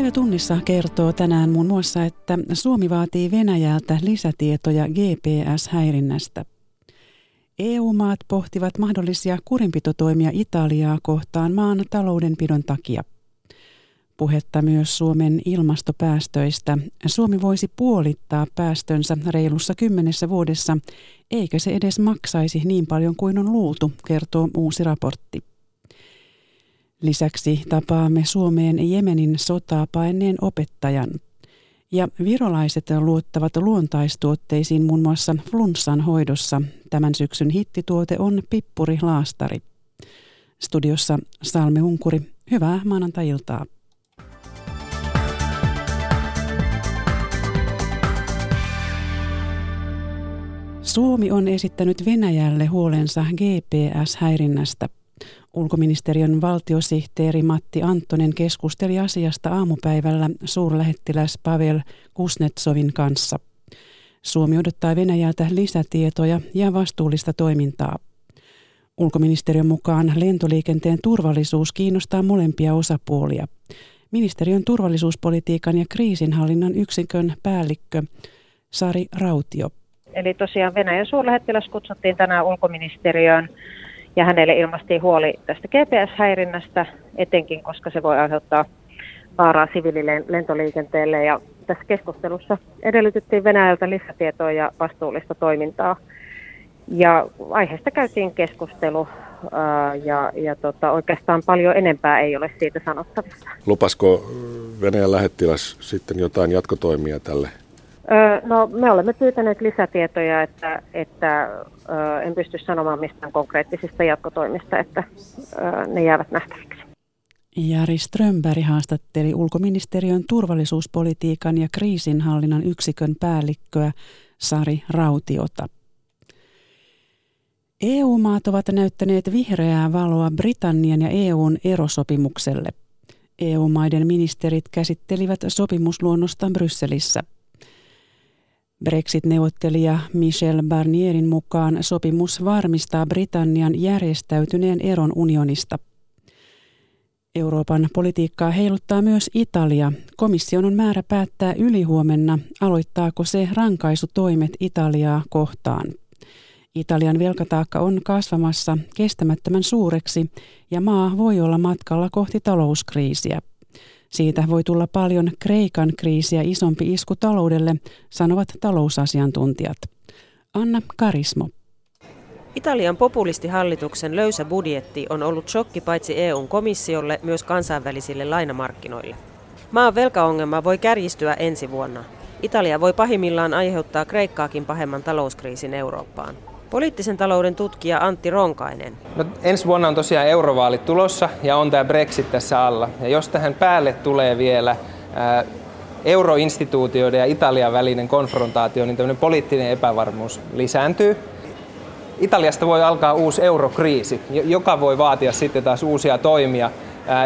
Päivä tunnissa kertoo tänään muun muassa, että Suomi vaatii Venäjältä lisätietoja GPS-häirinnästä. EU-maat pohtivat mahdollisia kurinpitotoimia Italiaa kohtaan maan taloudenpidon takia. Puhetta myös Suomen ilmastopäästöistä. Suomi voisi puolittaa päästönsä reilussa kymmenessä vuodessa, eikä se edes maksaisi niin paljon kuin on luultu, kertoo uusi raportti. Lisäksi tapaamme Suomeen Jemenin sotaa paenneen opettajan. Ja virolaiset luottavat luontaistuotteisiin muun muassa flunssan hoidossa. Tämän syksyn hittituote on pippurilaastari. Studiossa Salme Unkuri. Hyvää maanantai-iltaa. Suomi on esittänyt Venäjälle huolensa GPS-häirinnästä. Ulkoministeriön valtiosihteeri Matti Anttonen keskusteli asiasta aamupäivällä suurlähettiläs Pavel Kusnetsovin kanssa. Suomi odottaa Venäjältä lisätietoja ja vastuullista toimintaa. Ulkoministeriön mukaan lentoliikenteen turvallisuus kiinnostaa molempia osapuolia. Ministeriön turvallisuuspolitiikan ja kriisinhallinnan yksikön päällikkö Sari Rautio. Eli tosiaan Venäjän suurlähettiläs kutsuttiin tänään ulkoministeriöön ja hänelle ilmastiin huoli tästä GPS-häirinnästä, etenkin koska se voi aiheuttaa vaaraa siviililentoliikenteelle. Ja tässä keskustelussa edellytettiin Venäjältä lisätietoa ja vastuullista toimintaa. Ja aiheesta käytiin keskustelu ja, ja tota, oikeastaan paljon enempää ei ole siitä sanottavissa. Lupasko Venäjän lähettiläs sitten jotain jatkotoimia tälle No, me olemme pyytäneet lisätietoja, että, että en pysty sanomaan mistään konkreettisista jatkotoimista, että ne jäävät nähtäviksi. Jari Strömberg haastatteli ulkoministeriön turvallisuuspolitiikan ja kriisinhallinnan yksikön päällikköä Sari Rautiota. EU-maat ovat näyttäneet vihreää valoa Britannian ja EUn erosopimukselle. EU-maiden ministerit käsittelivät sopimusluonnosta Brysselissä – Brexit-neuvottelija Michel Barnierin mukaan sopimus varmistaa Britannian järjestäytyneen eron unionista. Euroopan politiikkaa heiluttaa myös Italia. Komission on määrä päättää ylihuomenna, aloittaako se rankaisutoimet Italiaa kohtaan. Italian velkataakka on kasvamassa kestämättömän suureksi ja maa voi olla matkalla kohti talouskriisiä. Siitä voi tulla paljon Kreikan kriisiä isompi isku taloudelle, sanovat talousasiantuntijat. Anna Karismo. Italian populistihallituksen löysä budjetti on ollut shokki paitsi EUn komissiolle myös kansainvälisille lainamarkkinoille. Maan velkaongelma voi kärjistyä ensi vuonna. Italia voi pahimmillaan aiheuttaa Kreikkaakin pahemman talouskriisin Eurooppaan. Poliittisen talouden tutkija Antti Ronkainen. No, ensi vuonna on tosiaan eurovaalit tulossa ja on tämä Brexit tässä alla. Ja jos tähän päälle tulee vielä ää, euroinstituutioiden ja Italian välinen konfrontaatio, niin tämmöinen poliittinen epävarmuus lisääntyy. Italiasta voi alkaa uusi eurokriisi, joka voi vaatia sitten taas uusia toimia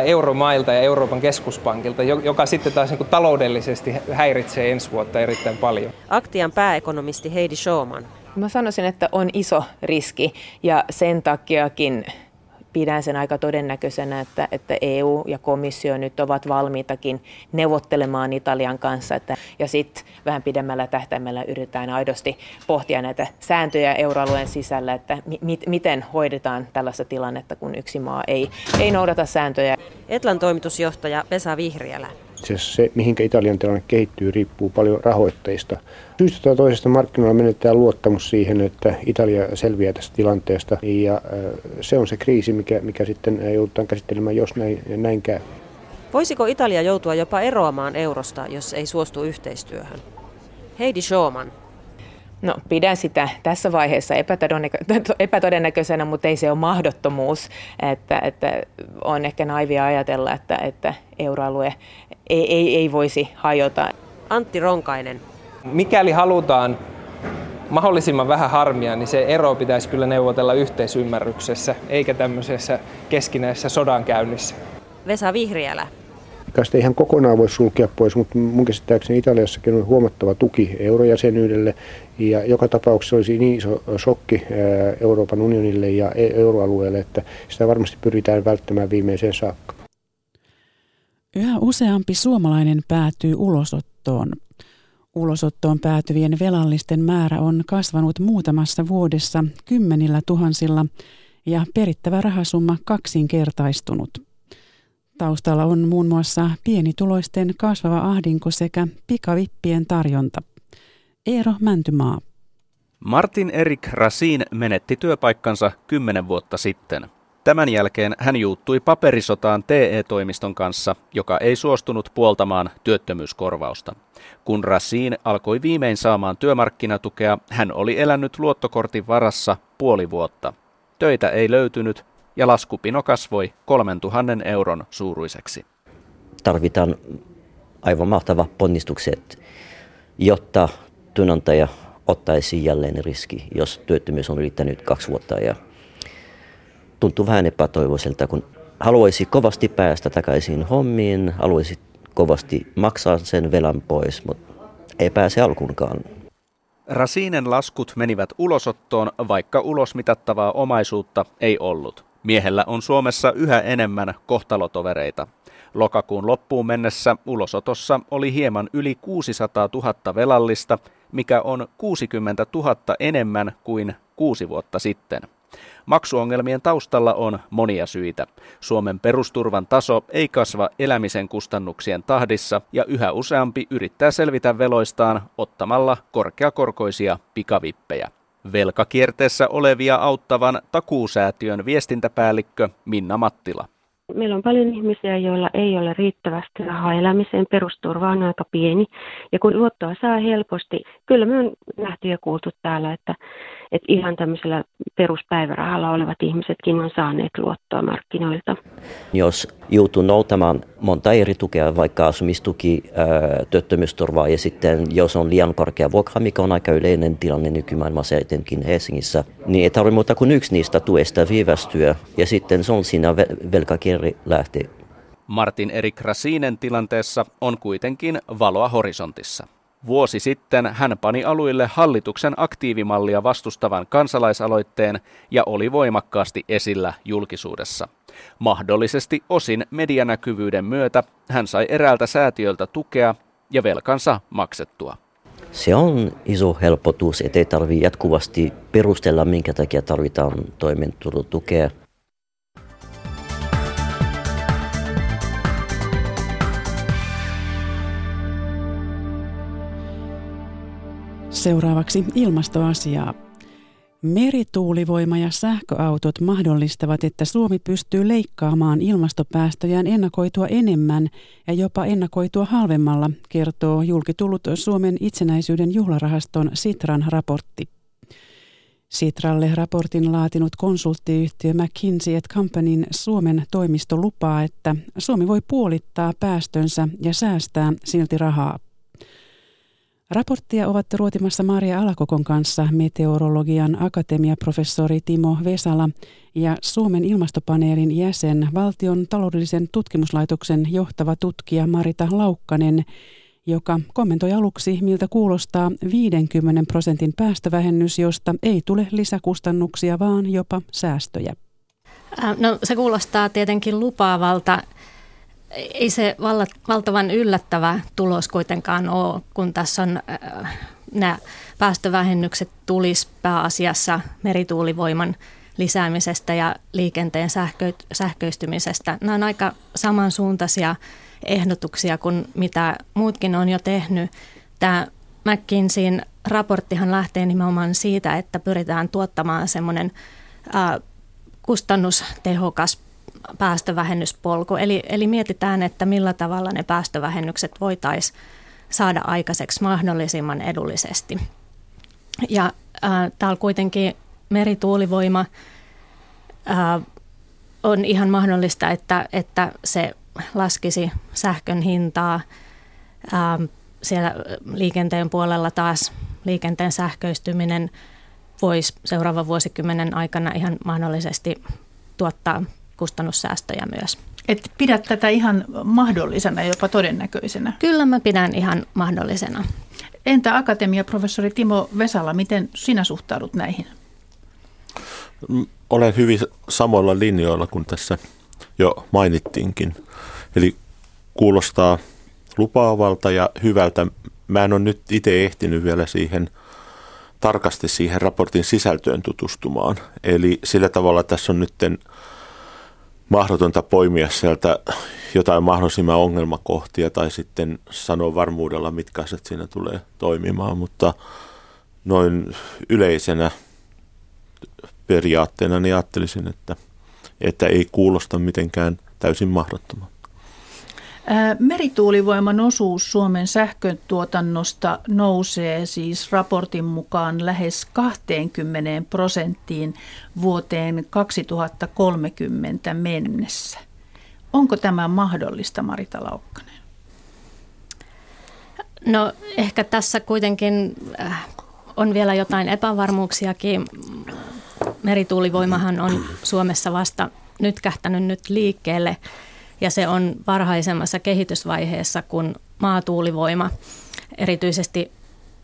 euromailta ja Euroopan keskuspankilta, joka sitten taas niin taloudellisesti häiritsee ensi vuotta erittäin paljon. Aktian pääekonomisti Heidi Schauman. Mä sanoisin, että on iso riski ja sen takiakin pidän sen aika todennäköisenä, että, että EU ja komissio nyt ovat valmiitakin neuvottelemaan Italian kanssa. Että, ja sitten vähän pidemmällä tähtäimellä yritetään aidosti pohtia näitä sääntöjä euroalueen sisällä, että mi- miten hoidetaan tällaista tilannetta, kun yksi maa ei, ei noudata sääntöjä. Etlan toimitusjohtaja Vesa Vihriälä itse asiassa se, mihinkä Italian tilanne kehittyy, riippuu paljon rahoitteista. Syystä tai toisesta markkinoilla menetetään luottamus siihen, että Italia selviää tästä tilanteesta ja se on se kriisi, mikä, mikä sitten joudutaan käsittelemään, jos näin, näin käy. Voisiko Italia joutua jopa eroamaan eurosta, jos ei suostu yhteistyöhön? Heidi Schauman, No pidän sitä tässä vaiheessa epätodennäköisenä, mutta ei se ole mahdottomuus. Että, että on ehkä naivia ajatella, että, että euroalue ei, ei, ei voisi hajota. Antti Ronkainen. Mikäli halutaan mahdollisimman vähän harmia, niin se ero pitäisi kyllä neuvotella yhteisymmärryksessä, eikä tämmöisessä keskinäisessä sodankäynnissä. Vesa Vihriälä. Sitä ihan kokonaan voi sulkea pois, mutta mun käsittääkseni Italiassakin on huomattava tuki eurojäsenyydelle ja joka tapauksessa olisi niin iso shokki Euroopan unionille ja e- euroalueelle, että sitä varmasti pyritään välttämään viimeiseen saakka. Yhä useampi suomalainen päätyy ulosottoon. Ulosottoon päätyvien velallisten määrä on kasvanut muutamassa vuodessa kymmenillä tuhansilla ja perittävä rahasumma kaksinkertaistunut. Taustalla on muun muassa pienituloisten kasvava ahdinko sekä pikavippien tarjonta. Eero Mäntymaa. Martin Erik Rasin menetti työpaikkansa kymmenen vuotta sitten. Tämän jälkeen hän juuttui paperisotaan TE-toimiston kanssa, joka ei suostunut puoltamaan työttömyyskorvausta. Kun Rasin alkoi viimein saamaan työmarkkinatukea, hän oli elänyt luottokortin varassa puoli vuotta. Töitä ei löytynyt ja laskupino kasvoi 3000 euron suuruiseksi. Tarvitaan aivan mahtava ponnistukset, jotta työnantaja ottaisi jälleen riski, jos työttömyys on ylittänyt kaksi vuotta ja tuntuu vähän epätoivoiselta, kun haluaisi kovasti päästä takaisin hommiin, haluaisi kovasti maksaa sen velan pois, mutta ei pääse alkuunkaan. Rasinen laskut menivät ulosottoon, vaikka ulosmitattavaa omaisuutta ei ollut. Miehellä on Suomessa yhä enemmän kohtalotovereita. Lokakuun loppuun mennessä ulosotossa oli hieman yli 600 000 velallista, mikä on 60 000 enemmän kuin kuusi vuotta sitten. Maksuongelmien taustalla on monia syitä. Suomen perusturvan taso ei kasva elämisen kustannuksien tahdissa ja yhä useampi yrittää selvitä veloistaan ottamalla korkeakorkoisia pikavippejä. Velkakierteessä olevia auttavan takuusäätiön viestintäpäällikkö Minna Mattila. Meillä on paljon ihmisiä, joilla ei ole riittävästi rahaa elämiseen, perusturva on aika pieni. Ja kun luottoa saa helposti, kyllä me on nähty ja kuultu täällä, että, että ihan tämmöisellä peruspäivärahalla olevat ihmisetkin on saaneet luottoa markkinoilta. Jos joutuu noutamaan monta eri tukea, vaikka asumistuki, työttömyysturvaa ja sitten jos on liian korkea vuokra, mikä on aika yleinen tilanne nykymaailmassa etenkin Helsingissä, niin ei tarvitse muuta kuin yksi niistä tuesta viivästyä ja sitten se on siinä velkakierri lähtee. Martin Erik Rasinen tilanteessa on kuitenkin valoa horisontissa. Vuosi sitten hän pani aluille hallituksen aktiivimallia vastustavan kansalaisaloitteen ja oli voimakkaasti esillä julkisuudessa. Mahdollisesti osin medianäkyvyyden myötä hän sai eräältä säätiöltä tukea ja velkansa maksettua. Se on iso helpotus, ettei tarvitse jatkuvasti perustella, minkä takia tarvitaan toimeentulotukea. Seuraavaksi ilmastoasiaa. Merituulivoima ja sähköautot mahdollistavat, että Suomi pystyy leikkaamaan ilmastopäästöjään ennakoitua enemmän ja jopa ennakoitua halvemmalla, kertoo julkitullut Suomen itsenäisyyden juhlarahaston Sitran raportti. Sitralle raportin laatinut konsulttiyhtiö McKinsey Companyn Suomen toimisto lupaa, että Suomi voi puolittaa päästönsä ja säästää silti rahaa. Raporttia ovat ruotimassa Maria Alakokon kanssa meteorologian akatemiaprofessori Timo Vesala ja Suomen ilmastopaneelin jäsen valtion taloudellisen tutkimuslaitoksen johtava tutkija Marita Laukkanen, joka kommentoi aluksi, miltä kuulostaa 50 prosentin päästövähennys, josta ei tule lisäkustannuksia, vaan jopa säästöjä. No se kuulostaa tietenkin lupaavalta ei se valtavan yllättävä tulos kuitenkaan ole, kun tässä on äh, nämä päästövähennykset tulisi pääasiassa merituulivoiman lisäämisestä ja liikenteen sähkö, sähköistymisestä. Nämä on aika samansuuntaisia ehdotuksia kuin mitä muutkin on jo tehnyt. Tämä McKinseyin raporttihan lähtee nimenomaan siitä, että pyritään tuottamaan semmoinen äh, kustannustehokas päästövähennyspolku. Eli, eli mietitään, että millä tavalla ne päästövähennykset voitaisiin saada aikaiseksi mahdollisimman edullisesti. Ja äh, täällä kuitenkin merituulivoima äh, on ihan mahdollista, että, että se laskisi sähkön hintaa. Äh, siellä liikenteen puolella taas liikenteen sähköistyminen voisi seuraavan vuosikymmenen aikana ihan mahdollisesti tuottaa kustannussäästöjä myös. Et pidät tätä ihan mahdollisena, jopa todennäköisenä? Kyllä mä pidän ihan mahdollisena. Entä akatemiaprofessori Timo Vesala, miten sinä suhtaudut näihin? Olen hyvin samoilla linjoilla kuin tässä jo mainittiinkin. Eli kuulostaa lupaavalta ja hyvältä. Mä en ole nyt itse ehtinyt vielä siihen tarkasti siihen raportin sisältöön tutustumaan. Eli sillä tavalla tässä on nyt mahdotonta poimia sieltä jotain mahdollisimman ongelmakohtia tai sitten sanoa varmuudella, mitkä asiat siinä tulee toimimaan, mutta noin yleisenä periaatteena niin ajattelisin, että, että ei kuulosta mitenkään täysin mahdottomalta. Merituulivoiman osuus Suomen sähkötuotannosta nousee siis raportin mukaan lähes 20 prosenttiin vuoteen 2030 mennessä. Onko tämä mahdollista, Marita Laukkanen? No ehkä tässä kuitenkin äh, on vielä jotain epävarmuuksiakin. Merituulivoimahan on Suomessa vasta nyt kähtänyt nyt liikkeelle ja se on varhaisemmassa kehitysvaiheessa kuin maatuulivoima. Erityisesti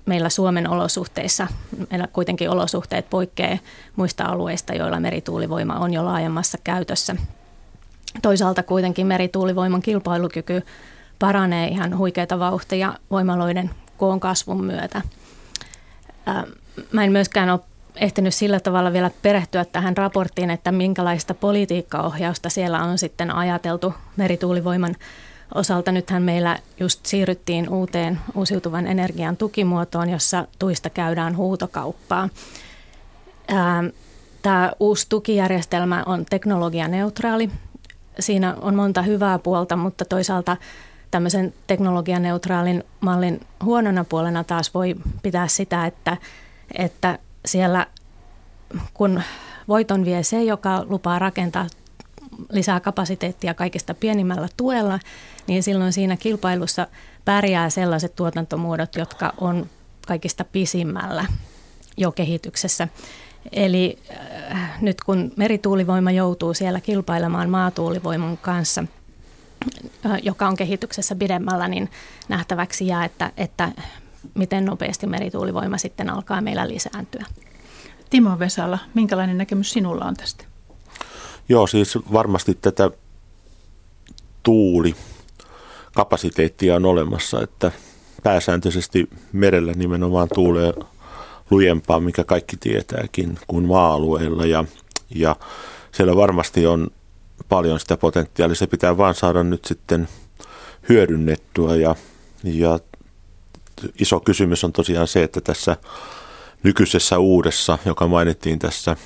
meillä Suomen olosuhteissa, meillä kuitenkin olosuhteet poikkeaa muista alueista, joilla merituulivoima on jo laajemmassa käytössä. Toisaalta kuitenkin merituulivoiman kilpailukyky paranee ihan huikeita vauhtia voimaloiden koon kasvun myötä. Mä en myöskään ole ehtinyt sillä tavalla vielä perehtyä tähän raporttiin, että minkälaista politiikkaohjausta siellä on sitten ajateltu merituulivoiman osalta. Nythän meillä just siirryttiin uuteen uusiutuvan energian tukimuotoon, jossa tuista käydään huutokauppaa. Tämä uusi tukijärjestelmä on teknologianeutraali. Siinä on monta hyvää puolta, mutta toisaalta tämmöisen teknologianeutraalin mallin huonona puolena taas voi pitää sitä, että, että siellä kun voiton vie se, joka lupaa rakentaa lisää kapasiteettia kaikista pienimmällä tuella, niin silloin siinä kilpailussa pärjää sellaiset tuotantomuodot, jotka on kaikista pisimmällä jo kehityksessä. Eli äh, nyt kun merituulivoima joutuu siellä kilpailemaan maatuulivoiman kanssa, äh, joka on kehityksessä pidemmällä, niin nähtäväksi jää, että, että miten nopeasti merituulivoima sitten alkaa meillä lisääntyä. Timo Vesala, minkälainen näkemys sinulla on tästä? Joo, siis varmasti tätä tuuli kapasiteettia on olemassa, että pääsääntöisesti merellä nimenomaan tuulee lujempaa, mikä kaikki tietääkin, kuin maa-alueilla ja, ja siellä varmasti on paljon sitä potentiaalia. Se pitää vaan saada nyt sitten hyödynnettyä ja, ja iso kysymys on tosiaan se, että tässä nykyisessä uudessa, joka mainittiin tässä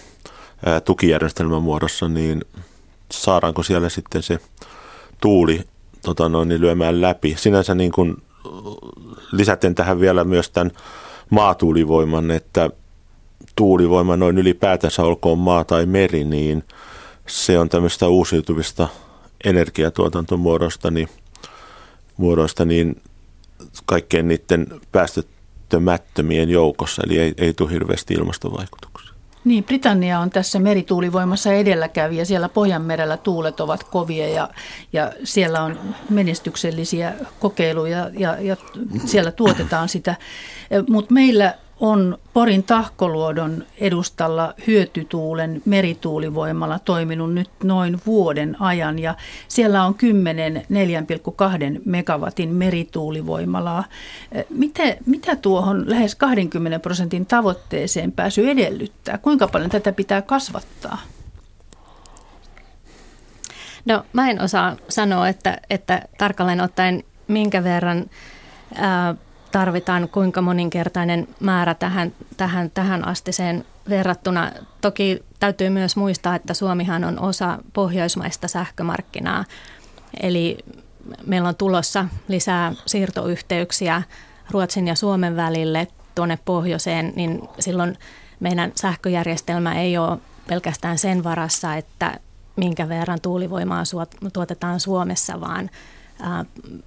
tukijärjestelmän muodossa, niin saadaanko siellä sitten se tuuli tota noin, niin lyömään läpi. Sinänsä niin kuin lisäten tähän vielä myös tämän maatuulivoiman, että tuulivoima noin ylipäätänsä olkoon maa tai meri, niin se on tämmöistä uusiutuvista energiatuotantomuodosta, niin, muodoista, niin kaikkein niiden päästöttömättömien joukossa, eli ei, ei tule hirveästi ilmastovaikutuksia. Niin, Britannia on tässä merituulivoimassa edelläkävijä. Siellä Pohjanmerellä tuulet ovat kovia ja, ja siellä on menestyksellisiä kokeiluja ja, ja siellä tuotetaan sitä. Mutta meillä on Porin tahkoluodon edustalla hyötytuulen merituulivoimalla toiminut nyt noin vuoden ajan ja siellä on 10 4,2 megawatin merituulivoimalaa. Mitä, mitä tuohon lähes 20 prosentin tavoitteeseen pääsy edellyttää? Kuinka paljon tätä pitää kasvattaa? No mä en osaa sanoa, että, että tarkalleen ottaen minkä verran ää, tarvitaan kuinka moninkertainen määrä tähän, tähän, tähän astiseen verrattuna. Toki täytyy myös muistaa, että Suomihan on osa pohjoismaista sähkömarkkinaa, eli meillä on tulossa lisää siirtoyhteyksiä Ruotsin ja Suomen välille tuonne pohjoiseen, niin silloin meidän sähköjärjestelmä ei ole pelkästään sen varassa, että minkä verran tuulivoimaa tuotetaan Suomessa, vaan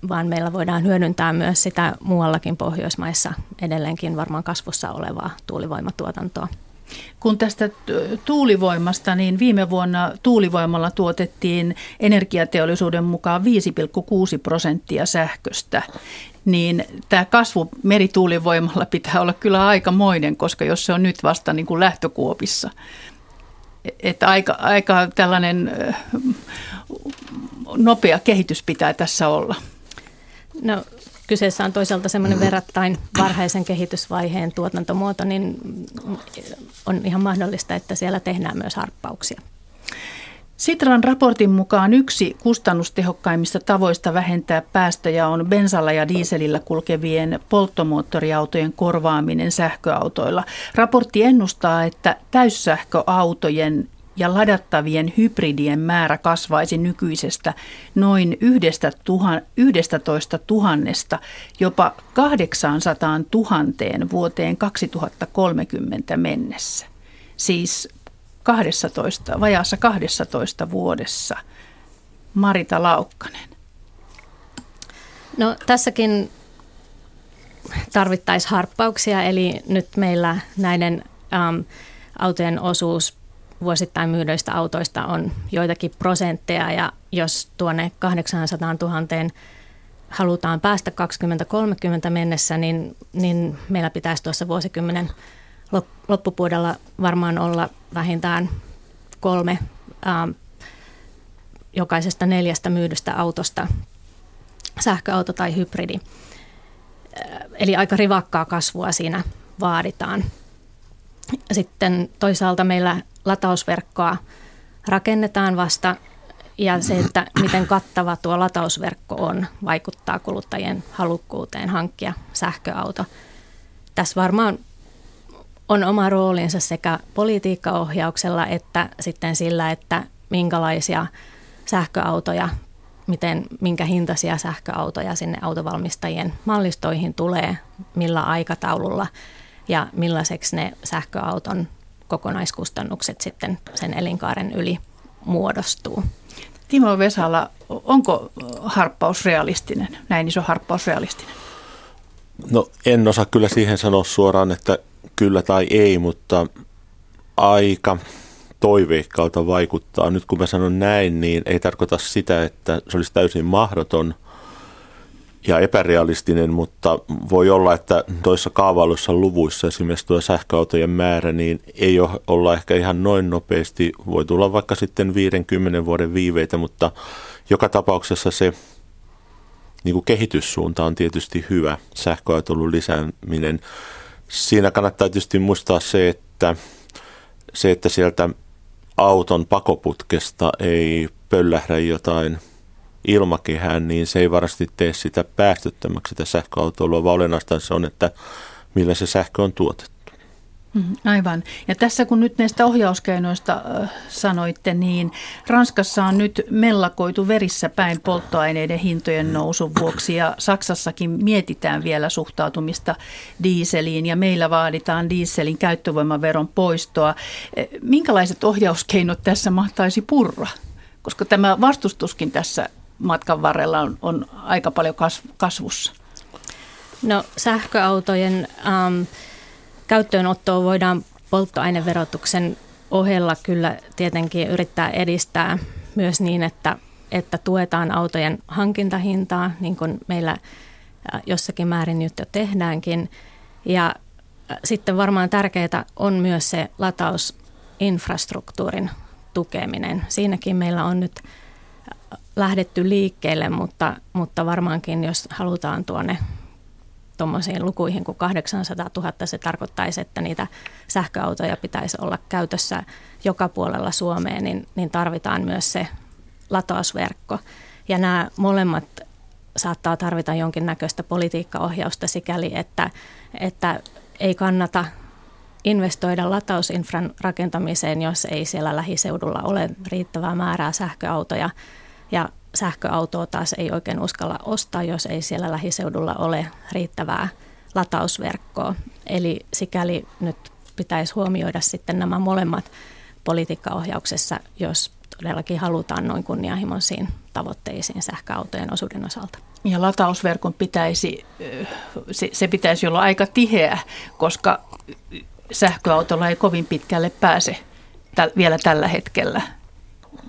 vaan meillä voidaan hyödyntää myös sitä muuallakin Pohjoismaissa edelleenkin varmaan kasvussa olevaa tuulivoimatuotantoa. Kun tästä tuulivoimasta, niin viime vuonna tuulivoimalla tuotettiin energiateollisuuden mukaan 5,6 prosenttia sähköstä. Niin tämä kasvu merituulivoimalla pitää olla kyllä aikamoinen, koska jos se on nyt vasta niin kuin lähtökuopissa. Että aika, aika tällainen nopea kehitys pitää tässä olla? No kyseessä on toisaalta semmoinen verrattain varhaisen kehitysvaiheen tuotantomuoto, niin on ihan mahdollista, että siellä tehdään myös harppauksia. Sitran raportin mukaan yksi kustannustehokkaimmista tavoista vähentää päästöjä on bensalla ja diiselillä kulkevien polttomoottoriautojen korvaaminen sähköautoilla. Raportti ennustaa, että täyssähköautojen ja ladattavien hybridien määrä kasvaisi nykyisestä noin 11 000 jopa 800 000 vuoteen 2030 mennessä. Siis 12, vajaassa 12 vuodessa. Marita Laukkanen. No tässäkin tarvittaisiin harppauksia, eli nyt meillä näiden äm, autojen osuus vuosittain myydöistä autoista on joitakin prosentteja ja jos tuonne 800 000 halutaan päästä 2030 mennessä, niin, niin meillä pitäisi tuossa vuosikymmenen loppupuolella varmaan olla vähintään kolme ää, jokaisesta neljästä myydystä autosta sähköauto tai hybridi. Eli aika rivakkaa kasvua siinä vaaditaan. Sitten toisaalta meillä latausverkkoa rakennetaan vasta ja se, että miten kattava tuo latausverkko on, vaikuttaa kuluttajien halukkuuteen hankkia sähköauto. Tässä varmaan on oma roolinsa sekä politiikkaohjauksella että sitten sillä, että minkälaisia sähköautoja, miten, minkä hintaisia sähköautoja sinne autovalmistajien mallistoihin tulee, millä aikataululla ja millaiseksi ne sähköauton kokonaiskustannukset sitten sen elinkaaren yli muodostuu. Timo Vesala, onko harppaus realistinen, näin iso harppaus realistinen? No en osaa kyllä siihen sanoa suoraan, että kyllä tai ei, mutta aika toiveikkaalta vaikuttaa. Nyt kun mä sanon näin, niin ei tarkoita sitä, että se olisi täysin mahdoton ja epärealistinen, mutta voi olla, että toissa kaavailussa luvuissa esimerkiksi tuo sähköautojen määrä, niin ei ole olla ehkä ihan noin nopeasti. Voi tulla vaikka sitten 50 vuoden viiveitä, mutta joka tapauksessa se niin kuin kehityssuunta on tietysti hyvä, sähköautoilun lisääminen siinä kannattaa tietysti muistaa se, että se, että sieltä auton pakoputkesta ei pöllähdä jotain ilmakehään, niin se ei varasti tee sitä päästöttömäksi sitä sähköautoilua, vaan olennaista se on, että millä se sähkö on tuotettu. Mm, aivan. Ja tässä kun nyt näistä ohjauskeinoista äh, sanoitte, niin Ranskassa on nyt mellakoitu verissä päin polttoaineiden hintojen nousun vuoksi ja Saksassakin mietitään vielä suhtautumista diiseliin ja meillä vaaditaan dieselin käyttövoimaveron poistoa. Minkälaiset ohjauskeinot tässä mahtaisi purra? Koska tämä vastustuskin tässä matkan varrella on, on aika paljon kasvussa. No sähköautojen... Um, käyttöönottoa voidaan polttoaineverotuksen ohella kyllä tietenkin yrittää edistää myös niin, että, että tuetaan autojen hankintahintaa, niin kuin meillä jossakin määrin nyt jo tehdäänkin. Ja sitten varmaan tärkeää on myös se latausinfrastruktuurin tukeminen. Siinäkin meillä on nyt lähdetty liikkeelle, mutta, mutta varmaankin jos halutaan tuonne tuommoisiin lukuihin kuin 800 000, se tarkoittaisi, että niitä sähköautoja pitäisi olla käytössä joka puolella Suomeen, niin, niin tarvitaan myös se latausverkko. Ja nämä molemmat saattaa tarvita jonkinnäköistä politiikkaohjausta sikäli, että, että ei kannata investoida latausinfran rakentamiseen, jos ei siellä lähiseudulla ole riittävää määrää sähköautoja. Ja sähköautoa taas ei oikein uskalla ostaa, jos ei siellä lähiseudulla ole riittävää latausverkkoa. Eli sikäli nyt pitäisi huomioida sitten nämä molemmat politiikkaohjauksessa, jos todellakin halutaan noin kunnianhimoisiin tavoitteisiin sähköautojen osuuden osalta. Ja latausverkon pitäisi, se, pitäisi olla aika tiheä, koska sähköautolla ei kovin pitkälle pääse vielä tällä hetkellä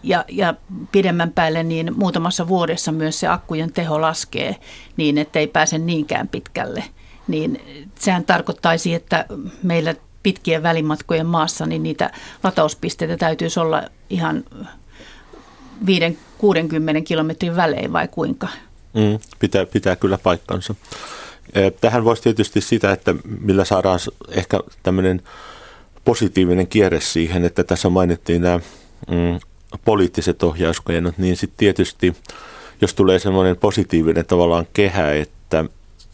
ja, ja pidemmän päälle niin muutamassa vuodessa myös se akkujen teho laskee niin, että ei pääse niinkään pitkälle. Niin sehän tarkoittaisi, että meillä pitkien välimatkojen maassa niin niitä latauspisteitä täytyisi olla ihan 60 kilometrin välein vai kuinka? Mm, pitää, pitää kyllä paikkansa. Tähän voisi tietysti sitä, että millä saadaan ehkä tämmöinen positiivinen kierre siihen, että tässä mainittiin nämä mm, poliittiset ohjauskeinot, niin sitten tietysti jos tulee semmoinen positiivinen tavallaan kehä, että,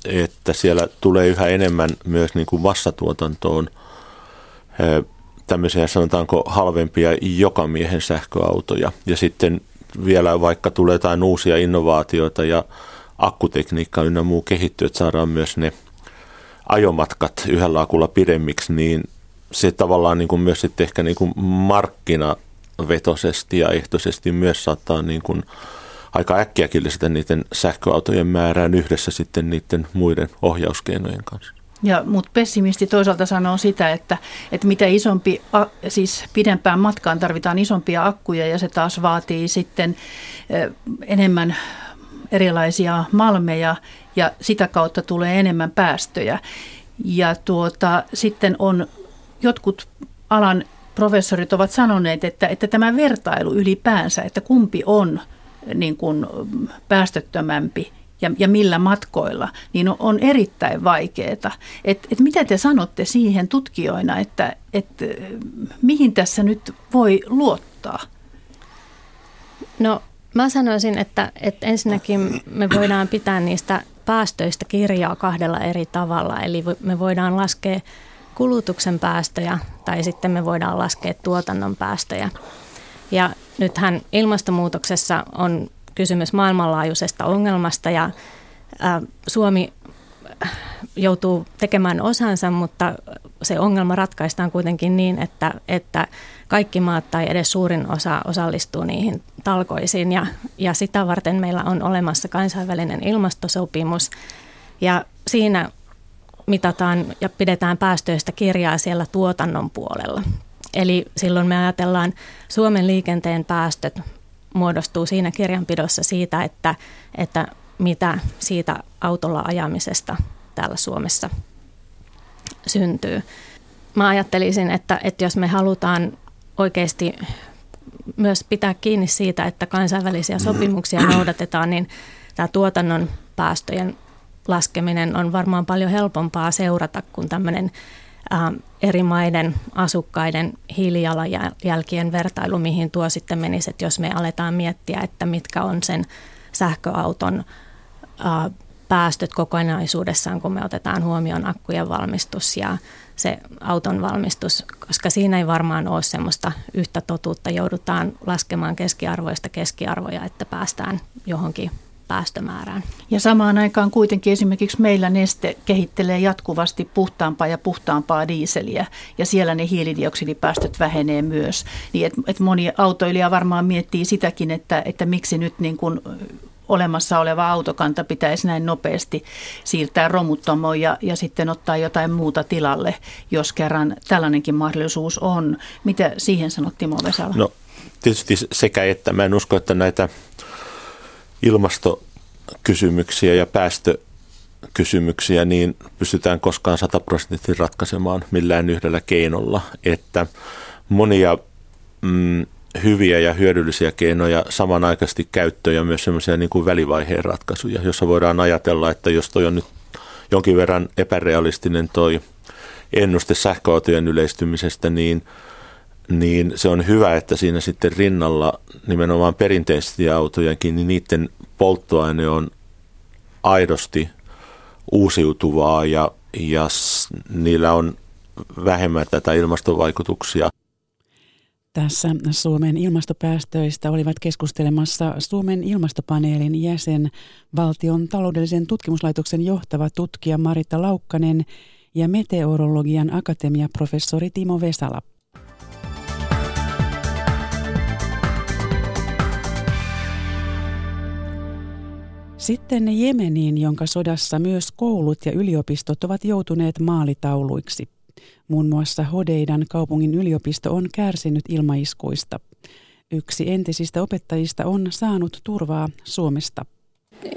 että siellä tulee yhä enemmän myös niin kuin massatuotantoon tämmöisiä sanotaanko halvempia jokamiehen sähköautoja. Ja sitten vielä vaikka tulee jotain uusia innovaatioita ja akkutekniikka ynnä muu kehittyy, että saadaan myös ne ajomatkat yhdellä akulla pidemmiksi, niin se tavallaan niin kuin myös sitten ehkä niin kuin markkinavetosesti ja ehtoisesti myös saattaa niin kuin aika äkkiäkin lisätä niiden sähköautojen määrään yhdessä sitten niiden muiden ohjauskeinojen kanssa. Ja, mutta pessimisti toisaalta sanoo sitä, että, että mitä isompi, siis pidempään matkaan tarvitaan isompia akkuja ja se taas vaatii sitten enemmän erilaisia malmeja ja sitä kautta tulee enemmän päästöjä. Ja tuota, sitten on jotkut alan professorit ovat sanoneet, että, että tämä vertailu ylipäänsä, että kumpi on niin kuin päästöttömämpi ja, ja millä matkoilla, niin on, on erittäin vaikeaa. Et, et mitä te sanotte siihen tutkijoina, että et, mihin tässä nyt voi luottaa? No mä sanoisin, että, että ensinnäkin me voidaan pitää niistä päästöistä kirjaa kahdella eri tavalla. Eli me voidaan laskea kulutuksen päästöjä tai sitten me voidaan laskea tuotannon päästöjä. Ja nythän ilmastonmuutoksessa on kysymys maailmanlaajuisesta ongelmasta ja Suomi joutuu tekemään osansa, mutta se ongelma ratkaistaan kuitenkin niin, että, että kaikki maat tai edes suurin osa osallistuu niihin talkoisiin ja, ja sitä varten meillä on olemassa kansainvälinen ilmastosopimus ja siinä mitataan ja pidetään päästöistä kirjaa siellä tuotannon puolella. Eli silloin me ajatellaan Suomen liikenteen päästöt muodostuu siinä kirjanpidossa siitä, että, että mitä siitä autolla ajamisesta täällä Suomessa syntyy. Mä ajattelisin, että, että jos me halutaan oikeasti myös pitää kiinni siitä, että kansainvälisiä sopimuksia noudatetaan, niin tämä tuotannon päästöjen laskeminen on varmaan paljon helpompaa seurata kuin tämmöinen eri maiden asukkaiden hiilijalanjälkien vertailu, mihin tuo sitten menisi, että jos me aletaan miettiä, että mitkä on sen sähköauton päästöt kokonaisuudessaan, kun me otetaan huomioon akkujen valmistus ja se auton valmistus, koska siinä ei varmaan ole semmoista yhtä totuutta. Joudutaan laskemaan keskiarvoista keskiarvoja, että päästään johonkin päästömäärään. Ja samaan aikaan kuitenkin esimerkiksi meillä Neste kehittelee jatkuvasti puhtaampaa ja puhtaampaa diiseliä ja siellä ne hiilidioksidipäästöt vähenee myös. Niin et, et moni autoilija varmaan miettii sitäkin, että, että miksi nyt niin kuin olemassa oleva autokanta pitäisi näin nopeasti siirtää romuttamoon ja, ja sitten ottaa jotain muuta tilalle, jos kerran tällainenkin mahdollisuus on. Mitä siihen sanot Timo Vesala? No tietysti sekä että. Mä en usko, että näitä ilmastokysymyksiä ja päästökysymyksiä niin pystytään koskaan sataprosenttisesti ratkaisemaan millään yhdellä keinolla. Että monia mm, hyviä ja hyödyllisiä keinoja samanaikaisesti käyttöön ja myös semmoisia niin kuin välivaiheen ratkaisuja, jossa voidaan ajatella, että jos toi on nyt jonkin verran epärealistinen toi ennuste sähköautojen yleistymisestä, niin, niin se on hyvä, että siinä sitten rinnalla nimenomaan perinteisesti autojenkin, niin niiden polttoaine on aidosti uusiutuvaa ja, ja niillä on vähemmän tätä ilmastovaikutuksia. Tässä Suomen ilmastopäästöistä olivat keskustelemassa Suomen ilmastopaneelin jäsen, valtion taloudellisen tutkimuslaitoksen johtava tutkija Marita Laukkanen ja meteorologian akatemiaprofessori Timo Vesala. Sitten Jemeniin, jonka sodassa myös koulut ja yliopistot ovat joutuneet maalitauluiksi. Muun muassa Hodeidan kaupungin yliopisto on kärsinyt ilmaiskuista. Yksi entisistä opettajista on saanut turvaa Suomesta.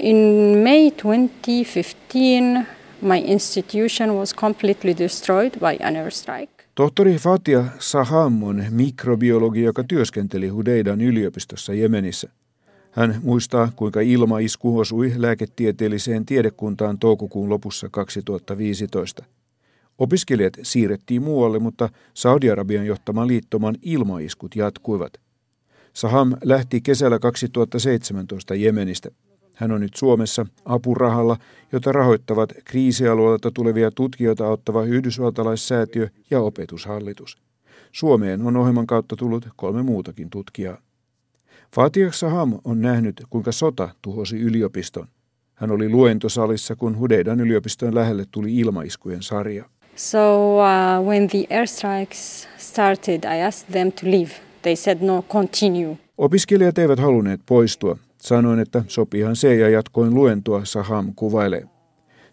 In May 2015 my institution was completely destroyed by an airstrike. Tohtori Fatia Saham on mikrobiologi, joka työskenteli Hudeidan yliopistossa Jemenissä. Hän muistaa, kuinka ilmaisku osui lääketieteelliseen tiedekuntaan toukokuun lopussa 2015. Opiskelijat siirrettiin muualle, mutta Saudi-Arabian johtaman liittoman ilmaiskut jatkuivat. Saham lähti kesällä 2017 Jemenistä. Hän on nyt Suomessa apurahalla, jota rahoittavat kriisialueelta tulevia tutkijoita auttava yhdysvaltalaissäätiö ja opetushallitus. Suomeen on ohjelman kautta tullut kolme muutakin tutkijaa. Fatih Saham on nähnyt, kuinka sota tuhosi yliopiston. Hän oli luentosalissa, kun Hudeidan yliopiston lähelle tuli ilmaiskujen sarja. So uh, when the airstrikes started, I asked them to leave. They said no, continue. Opiskelijat eivät halunneet poistua. Sanoin, että sopihan se ja jatkoin luentoa, Saham kuvailee.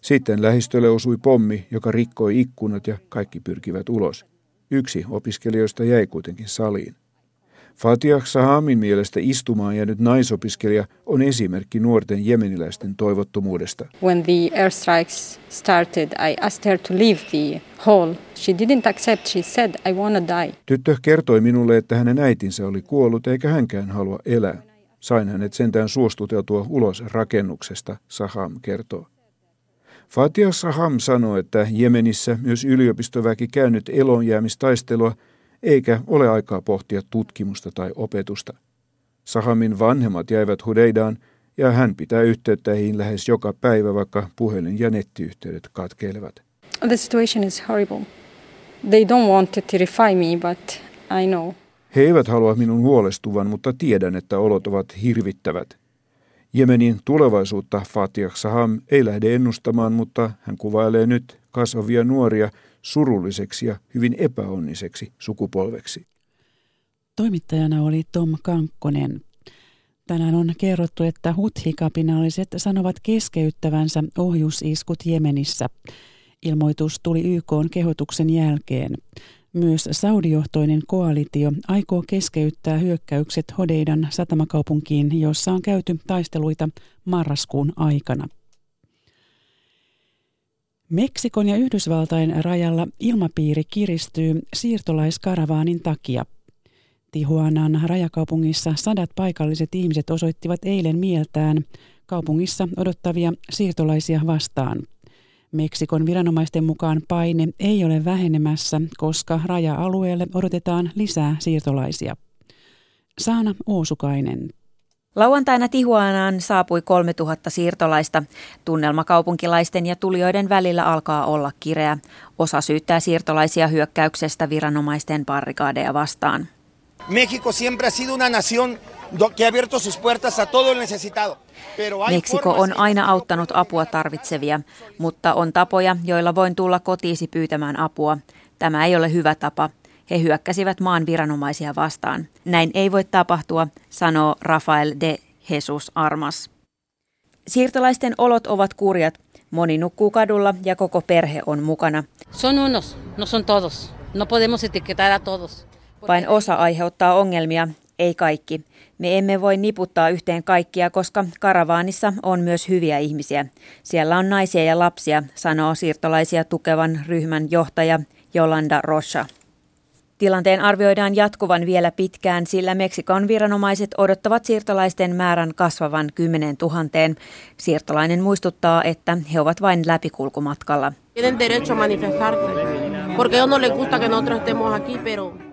Sitten lähistölle osui pommi, joka rikkoi ikkunat ja kaikki pyrkivät ulos. Yksi opiskelijoista jäi kuitenkin saliin. Fatiah Sahamin mielestä istumaan jäänyt naisopiskelija on esimerkki nuorten jemeniläisten toivottomuudesta. When the airstrikes started, I asked her to leave the hall. She didn't accept. She said, I wanna die. Tyttö kertoi minulle, että hänen äitinsä oli kuollut eikä hänkään halua elää. Sain hänet sentään suostuteltua ulos rakennuksesta, Saham kertoo. Fatia Saham sanoi, että Jemenissä myös yliopistoväki käynyt elonjäämistaistelua, eikä ole aikaa pohtia tutkimusta tai opetusta. Sahamin vanhemmat jäivät Hudeidaan ja hän pitää yhteyttä heihin lähes joka päivä, vaikka puhelin- ja nettiyhteydet katkeilevat. The situation is horrible. They don't want to terrify me, but I know. He eivät halua minun huolestuvan, mutta tiedän, että olot ovat hirvittävät. Jemenin tulevaisuutta Fatih Saham ei lähde ennustamaan, mutta hän kuvailee nyt kasvavia nuoria surulliseksi ja hyvin epäonniseksi sukupolveksi. Toimittajana oli Tom Kankkonen. Tänään on kerrottu, että huthi-kapinalliset sanovat keskeyttävänsä ohjusiskut Jemenissä. Ilmoitus tuli YK kehotuksen jälkeen. Myös saudijohtoinen koalitio aikoo keskeyttää hyökkäykset Hodeidan satamakaupunkiin, jossa on käyty taisteluita marraskuun aikana. Meksikon ja Yhdysvaltain rajalla ilmapiiri kiristyy siirtolaiskaravaanin takia. Tihuanan rajakaupungissa sadat paikalliset ihmiset osoittivat eilen mieltään kaupungissa odottavia siirtolaisia vastaan – Meksikon viranomaisten mukaan paine ei ole vähenemässä, koska raja-alueelle odotetaan lisää siirtolaisia. Saana Uusukainen. Lauantaina Tihuanaan saapui 3000 siirtolaista. Tunnelma kaupunkilaisten ja tulijoiden välillä alkaa olla kireä. Osa syyttää siirtolaisia hyökkäyksestä viranomaisten barrikaadeja vastaan. Mexico siempre ha sido una nación que ha abierto sus puertas a todo el necesitado. Meksiko on aina auttanut apua tarvitsevia, mutta on tapoja, joilla voin tulla kotiisi pyytämään apua. Tämä ei ole hyvä tapa. He hyökkäsivät maan viranomaisia vastaan. Näin ei voi tapahtua, sanoo Rafael de Jesus Armas. Siirtolaisten olot ovat kurjat. Moni nukkuu kadulla ja koko perhe on mukana. Son unos, no son todos. No podemos etiquetar a todos. Vain osa aiheuttaa ongelmia, ei kaikki. Me emme voi niputtaa yhteen kaikkia, koska karavaanissa on myös hyviä ihmisiä. Siellä on naisia ja lapsia, sanoo siirtolaisia tukevan ryhmän johtaja Jolanda Rocha. Tilanteen arvioidaan jatkuvan vielä pitkään, sillä Meksikon viranomaiset odottavat siirtolaisten määrän kasvavan 10 000. Siirtolainen muistuttaa, että he ovat vain läpikulkumatkalla. Tienen derecho a manifestarse, porque ellos no les gusta que nosotros estemos aquí, pero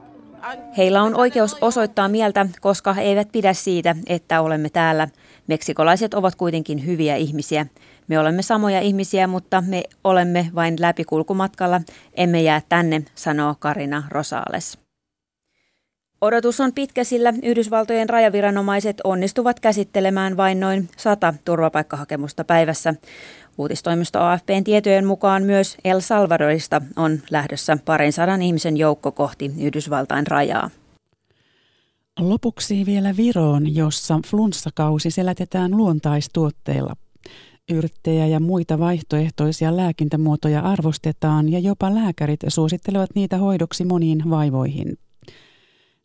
Heillä on oikeus osoittaa mieltä, koska he eivät pidä siitä, että olemme täällä. Meksikolaiset ovat kuitenkin hyviä ihmisiä. Me olemme samoja ihmisiä, mutta me olemme vain läpikulkumatkalla. Emme jää tänne, sanoo Karina Rosales. Odotus on pitkä, sillä Yhdysvaltojen rajaviranomaiset onnistuvat käsittelemään vain noin 100 turvapaikkahakemusta päivässä. Uutistoimisto AFPn tietojen mukaan myös El Salvadorista on lähdössä parin sadan ihmisen joukko kohti Yhdysvaltain rajaa. Lopuksi vielä Viroon, jossa flunssakausi selätetään luontaistuotteilla. Yrttejä ja muita vaihtoehtoisia lääkintämuotoja arvostetaan ja jopa lääkärit suosittelevat niitä hoidoksi moniin vaivoihin.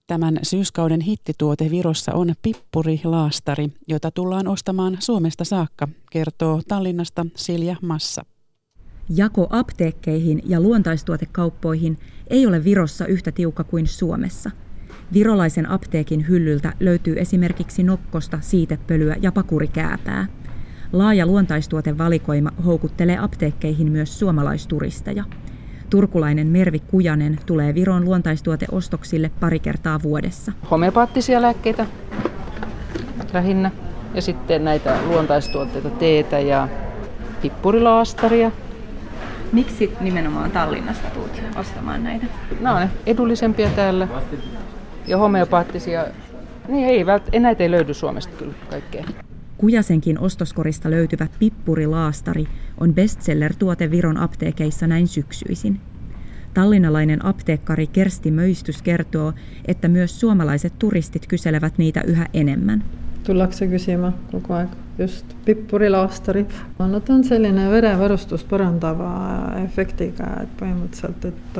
Tämän syyskauden hittituote Virossa on pippuri-laastari, jota tullaan ostamaan Suomesta saakka, kertoo Tallinnasta Silja Massa. Jako apteekkeihin ja luontaistuotekauppoihin ei ole Virossa yhtä tiukka kuin Suomessa. Virolaisen apteekin hyllyltä löytyy esimerkiksi nokkosta, siitepölyä ja pakurikääpää. Laaja luontaistuotevalikoima houkuttelee apteekkeihin myös suomalaisturisteja. Turkulainen Mervi Kujanen tulee Viron luontaistuoteostoksille pari kertaa vuodessa. Homepaattisia lääkkeitä lähinnä ja sitten näitä luontaistuotteita, teetä ja pippurilaastaria. Miksi nimenomaan Tallinnasta tulet ostamaan näitä? No on edullisempia täällä ja homeopaattisia. Niin ei, näitä ei löydy Suomesta kyllä kaikkea. Kujasenkin ostoskorista löytyvä pippurilaastari on bestseller-tuote Viron apteekeissa näin syksyisin. Tallinnalainen apteekkari Kersti Möistys kertoo, että myös suomalaiset turistit kyselevät niitä yhä enemmän. Tullakse kysymään koko ajan just pippurilaastari. Nad on selline verevarustust parandava efektiga, et põhimõtteliselt, et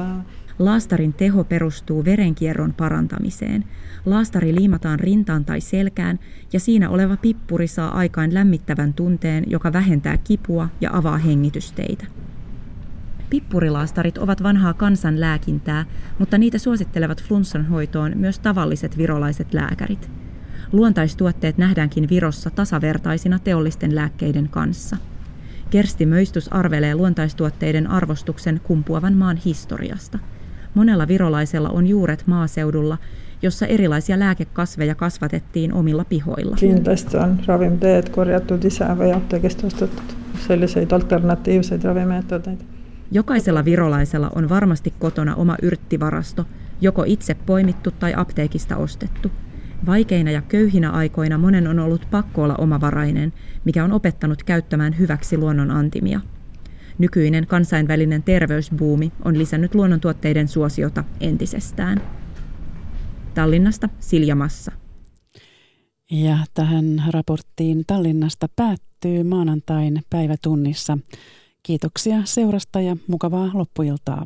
Laastarin teho perustuu verenkierron parantamiseen. Laastari liimataan rintaan tai selkään ja siinä oleva pippuri saa aikaan lämmittävän tunteen, joka vähentää kipua ja avaa hengitysteitä. Pippurilaastarit ovat vanhaa kansanlääkintää, mutta niitä suosittelevat flunssan hoitoon myös tavalliset virolaiset lääkärit. Luontaistuotteet nähdäänkin Virossa tasavertaisina teollisten lääkkeiden kanssa. Kersti Möistys arvelee luontaistuotteiden arvostuksen kumpuavan maan historiasta – Monella virolaisella on juuret maaseudulla, jossa erilaisia lääkekasveja kasvatettiin omilla pihoilla. Kindlasti on ravimteed korjatud ise või apteegist ostetud selliseid alternatiivseid ravimeetodeid. Jokaisella virolaisella on varmasti kotona oma yrttivarasto, joko itse poimittu tai apteekista ostettu. Vaikeina ja köyhinä aikoina monen on ollut pakko olla omavarainen, mikä on opettanut käyttämään hyväksi luonnon antimia – Nykyinen kansainvälinen terveysbuumi on lisännyt luonnontuotteiden suosiota entisestään. Tallinnasta Silja Massa. Ja tähän raporttiin Tallinnasta päättyy maanantain päivätunnissa. Kiitoksia seurasta ja mukavaa loppuiltaa.